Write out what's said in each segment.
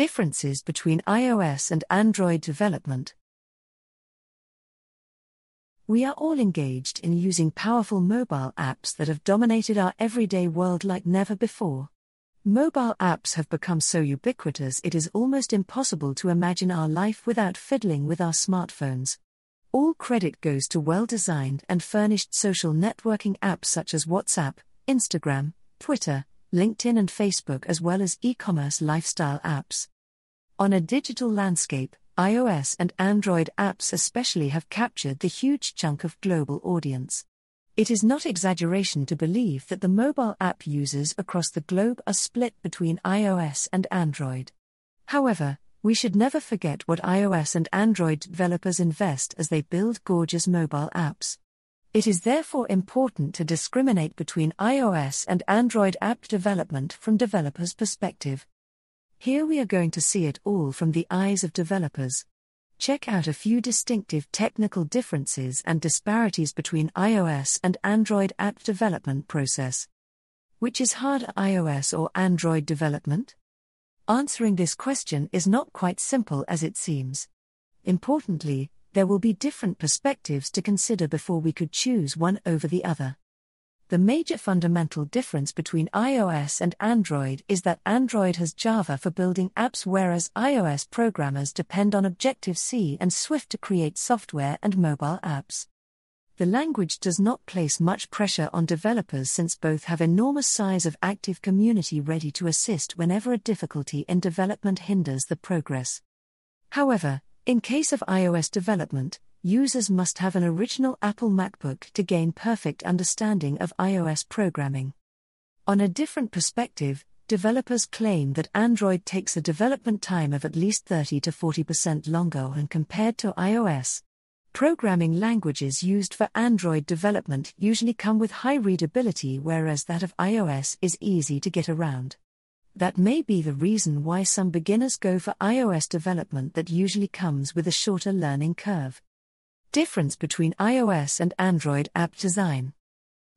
Differences between iOS and Android development. We are all engaged in using powerful mobile apps that have dominated our everyday world like never before. Mobile apps have become so ubiquitous it is almost impossible to imagine our life without fiddling with our smartphones. All credit goes to well designed and furnished social networking apps such as WhatsApp, Instagram, Twitter, LinkedIn, and Facebook, as well as e commerce lifestyle apps. On a digital landscape, iOS and Android apps especially have captured the huge chunk of global audience. It is not exaggeration to believe that the mobile app users across the globe are split between iOS and Android. However, we should never forget what iOS and Android developers invest as they build gorgeous mobile apps. It is therefore important to discriminate between iOS and Android app development from developers' perspective. Here we are going to see it all from the eyes of developers. Check out a few distinctive technical differences and disparities between iOS and Android app development process. Which is harder, iOS or Android development? Answering this question is not quite simple as it seems. Importantly, there will be different perspectives to consider before we could choose one over the other. The major fundamental difference between iOS and Android is that Android has Java for building apps, whereas iOS programmers depend on Objective C and Swift to create software and mobile apps. The language does not place much pressure on developers since both have enormous size of active community ready to assist whenever a difficulty in development hinders the progress. However, in case of iOS development, users must have an original Apple MacBook to gain perfect understanding of iOS programming. On a different perspective, developers claim that Android takes a development time of at least 30 to 40% longer when compared to iOS. Programming languages used for Android development usually come with high readability, whereas that of iOS is easy to get around. That may be the reason why some beginners go for iOS development that usually comes with a shorter learning curve. Difference between iOS and Android app design.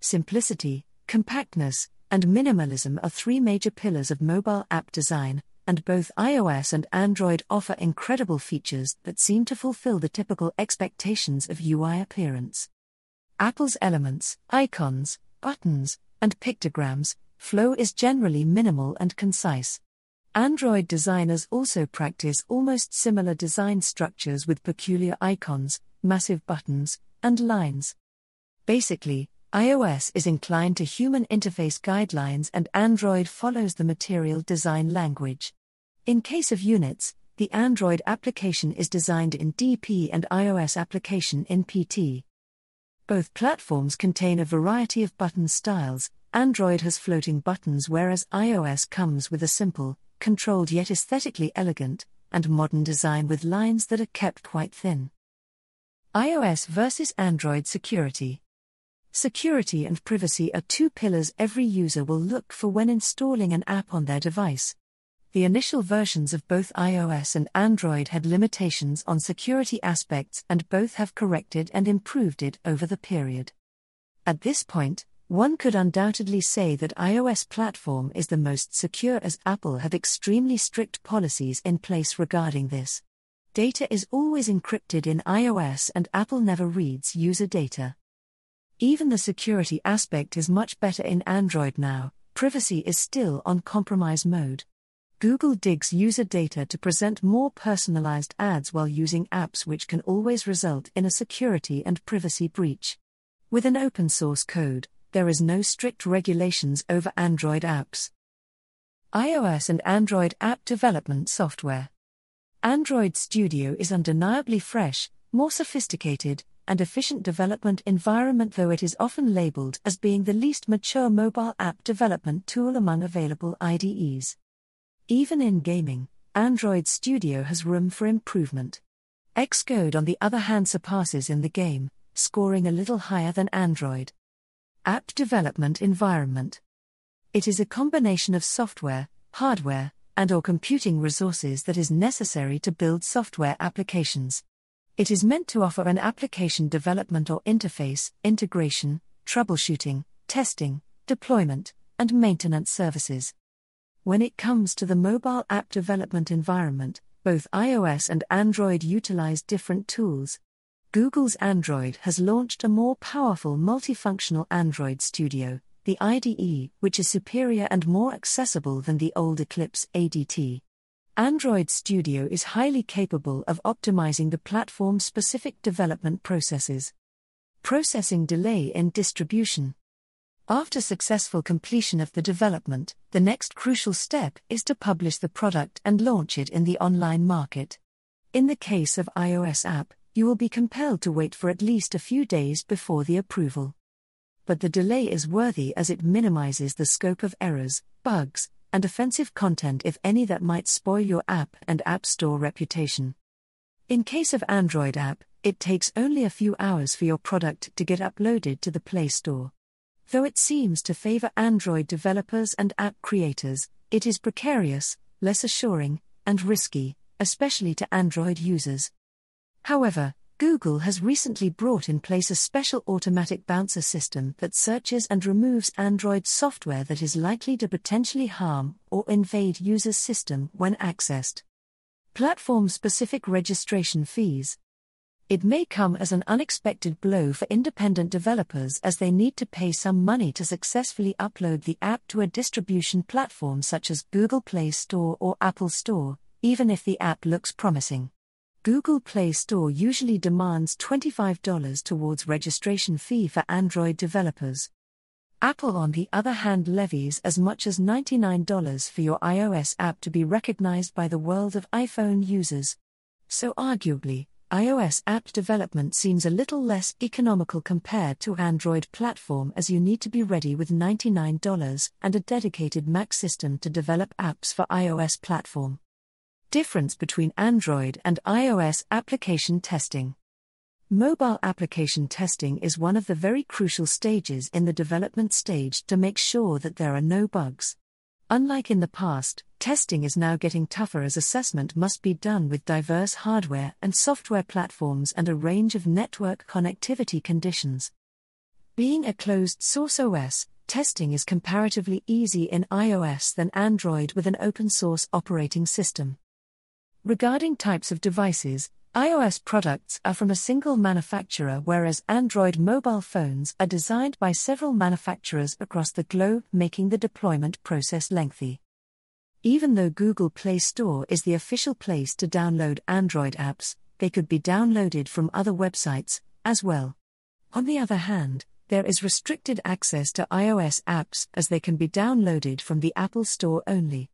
Simplicity, compactness, and minimalism are three major pillars of mobile app design, and both iOS and Android offer incredible features that seem to fulfill the typical expectations of UI appearance. Apple's elements, icons, buttons, and pictograms flow is generally minimal and concise. Android designers also practice almost similar design structures with peculiar icons, massive buttons, and lines. Basically, iOS is inclined to human interface guidelines and Android follows the material design language. In case of units, the Android application is designed in DP and iOS application in PT. Both platforms contain a variety of button styles, Android has floating buttons, whereas iOS comes with a simple, controlled yet aesthetically elegant, and modern design with lines that are kept quite thin. iOS versus Android security. Security and privacy are two pillars every user will look for when installing an app on their device. The initial versions of both iOS and Android had limitations on security aspects, and both have corrected and improved it over the period. At this point, one could undoubtedly say that iOS platform is the most secure as Apple have extremely strict policies in place regarding this. Data is always encrypted in iOS and Apple never reads user data. Even the security aspect is much better in Android now, privacy is still on compromise mode. Google digs user data to present more personalized ads while using apps which can always result in a security and privacy breach. With an open source code, there is no strict regulations over Android apps. iOS and Android app development software. Android Studio is undeniably fresh, more sophisticated, and efficient development environment though it is often labeled as being the least mature mobile app development tool among available IDEs. Even in gaming, Android Studio has room for improvement. Xcode on the other hand surpasses in the game, scoring a little higher than Android. App Development Environment. It is a combination of software, hardware, and or computing resources that is necessary to build software applications. It is meant to offer an application development or interface, integration, troubleshooting, testing, deployment, and maintenance services. When it comes to the mobile app development environment, both iOS and Android utilize different tools. Google's Android has launched a more powerful multifunctional Android Studio, the IDE, which is superior and more accessible than the old Eclipse ADT. Android Studio is highly capable of optimizing the platform specific development processes. Processing delay in distribution. After successful completion of the development, the next crucial step is to publish the product and launch it in the online market. In the case of iOS app, you will be compelled to wait for at least a few days before the approval. But the delay is worthy as it minimizes the scope of errors, bugs, and offensive content, if any, that might spoil your app and App Store reputation. In case of Android app, it takes only a few hours for your product to get uploaded to the Play Store. Though it seems to favor Android developers and app creators, it is precarious, less assuring, and risky, especially to Android users. However, Google has recently brought in place a special automatic bouncer system that searches and removes Android software that is likely to potentially harm or invade users' system when accessed. Platform specific registration fees. It may come as an unexpected blow for independent developers as they need to pay some money to successfully upload the app to a distribution platform such as Google Play Store or Apple Store, even if the app looks promising. Google Play Store usually demands $25 towards registration fee for Android developers. Apple, on the other hand, levies as much as $99 for your iOS app to be recognized by the world of iPhone users. So, arguably, iOS app development seems a little less economical compared to Android platform as you need to be ready with $99 and a dedicated Mac system to develop apps for iOS platform. Difference between Android and iOS application testing. Mobile application testing is one of the very crucial stages in the development stage to make sure that there are no bugs. Unlike in the past, testing is now getting tougher as assessment must be done with diverse hardware and software platforms and a range of network connectivity conditions. Being a closed source OS, testing is comparatively easy in iOS than Android with an open source operating system. Regarding types of devices, iOS products are from a single manufacturer, whereas Android mobile phones are designed by several manufacturers across the globe, making the deployment process lengthy. Even though Google Play Store is the official place to download Android apps, they could be downloaded from other websites, as well. On the other hand, there is restricted access to iOS apps as they can be downloaded from the Apple Store only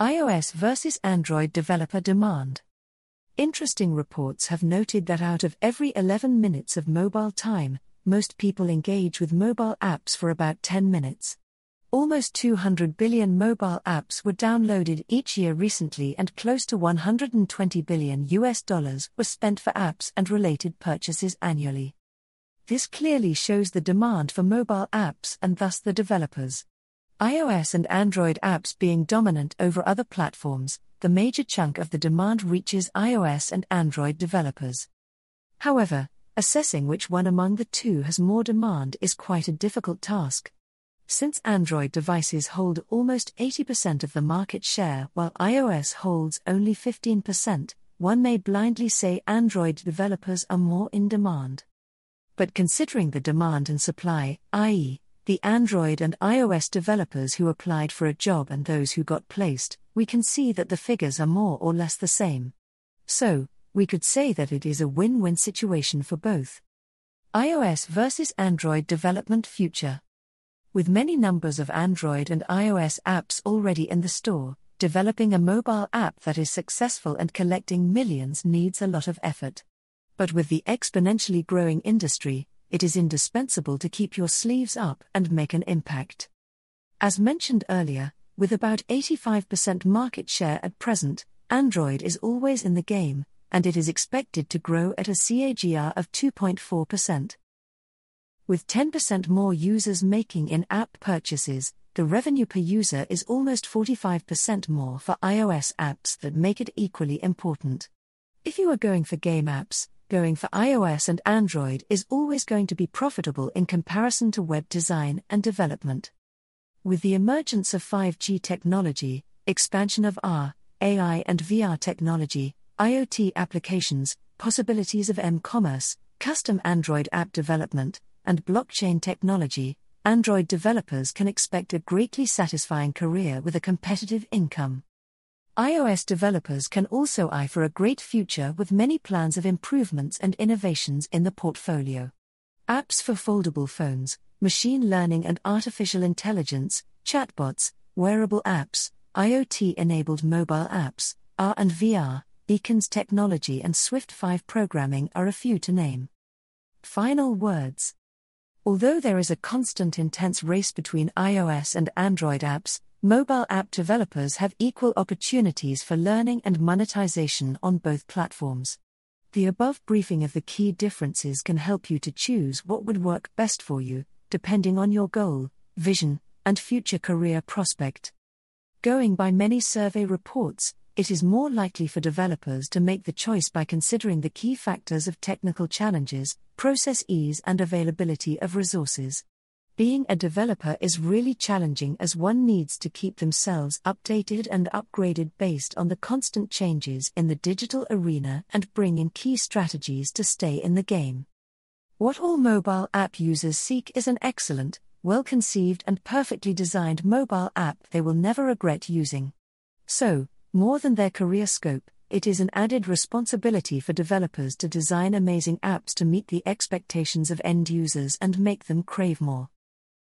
iOS versus Android developer demand. Interesting reports have noted that out of every 11 minutes of mobile time, most people engage with mobile apps for about 10 minutes. Almost 200 billion mobile apps were downloaded each year recently and close to 120 billion US dollars were spent for apps and related purchases annually. This clearly shows the demand for mobile apps and thus the developers iOS and Android apps being dominant over other platforms, the major chunk of the demand reaches iOS and Android developers. However, assessing which one among the two has more demand is quite a difficult task. Since Android devices hold almost 80% of the market share while iOS holds only 15%, one may blindly say Android developers are more in demand. But considering the demand and supply, i.e., the Android and iOS developers who applied for a job and those who got placed, we can see that the figures are more or less the same. So, we could say that it is a win win situation for both. iOS versus Android development future. With many numbers of Android and iOS apps already in the store, developing a mobile app that is successful and collecting millions needs a lot of effort. But with the exponentially growing industry, it is indispensable to keep your sleeves up and make an impact. As mentioned earlier, with about 85% market share at present, Android is always in the game, and it is expected to grow at a CAGR of 2.4%. With 10% more users making in app purchases, the revenue per user is almost 45% more for iOS apps that make it equally important. If you are going for game apps, going for iOS and Android is always going to be profitable in comparison to web design and development. With the emergence of 5G technology, expansion of AR, AI, and VR technology, IoT applications, possibilities of m commerce, custom Android app development, and blockchain technology, Android developers can expect a greatly satisfying career with a competitive income. iOS developers can also eye for a great future with many plans of improvements and innovations in the portfolio. Apps for foldable phones, machine learning and artificial intelligence, chatbots, wearable apps, IoT enabled mobile apps, AR and VR, beacons technology, and Swift 5 programming are a few to name. Final words Although there is a constant intense race between iOS and Android apps, mobile app developers have equal opportunities for learning and monetization on both platforms. The above briefing of the key differences can help you to choose what would work best for you, depending on your goal, vision, and future career prospect. Going by many survey reports, it is more likely for developers to make the choice by considering the key factors of technical challenges, process ease, and availability of resources. Being a developer is really challenging as one needs to keep themselves updated and upgraded based on the constant changes in the digital arena and bring in key strategies to stay in the game. What all mobile app users seek is an excellent, well conceived, and perfectly designed mobile app they will never regret using. So, more than their career scope, it is an added responsibility for developers to design amazing apps to meet the expectations of end users and make them crave more.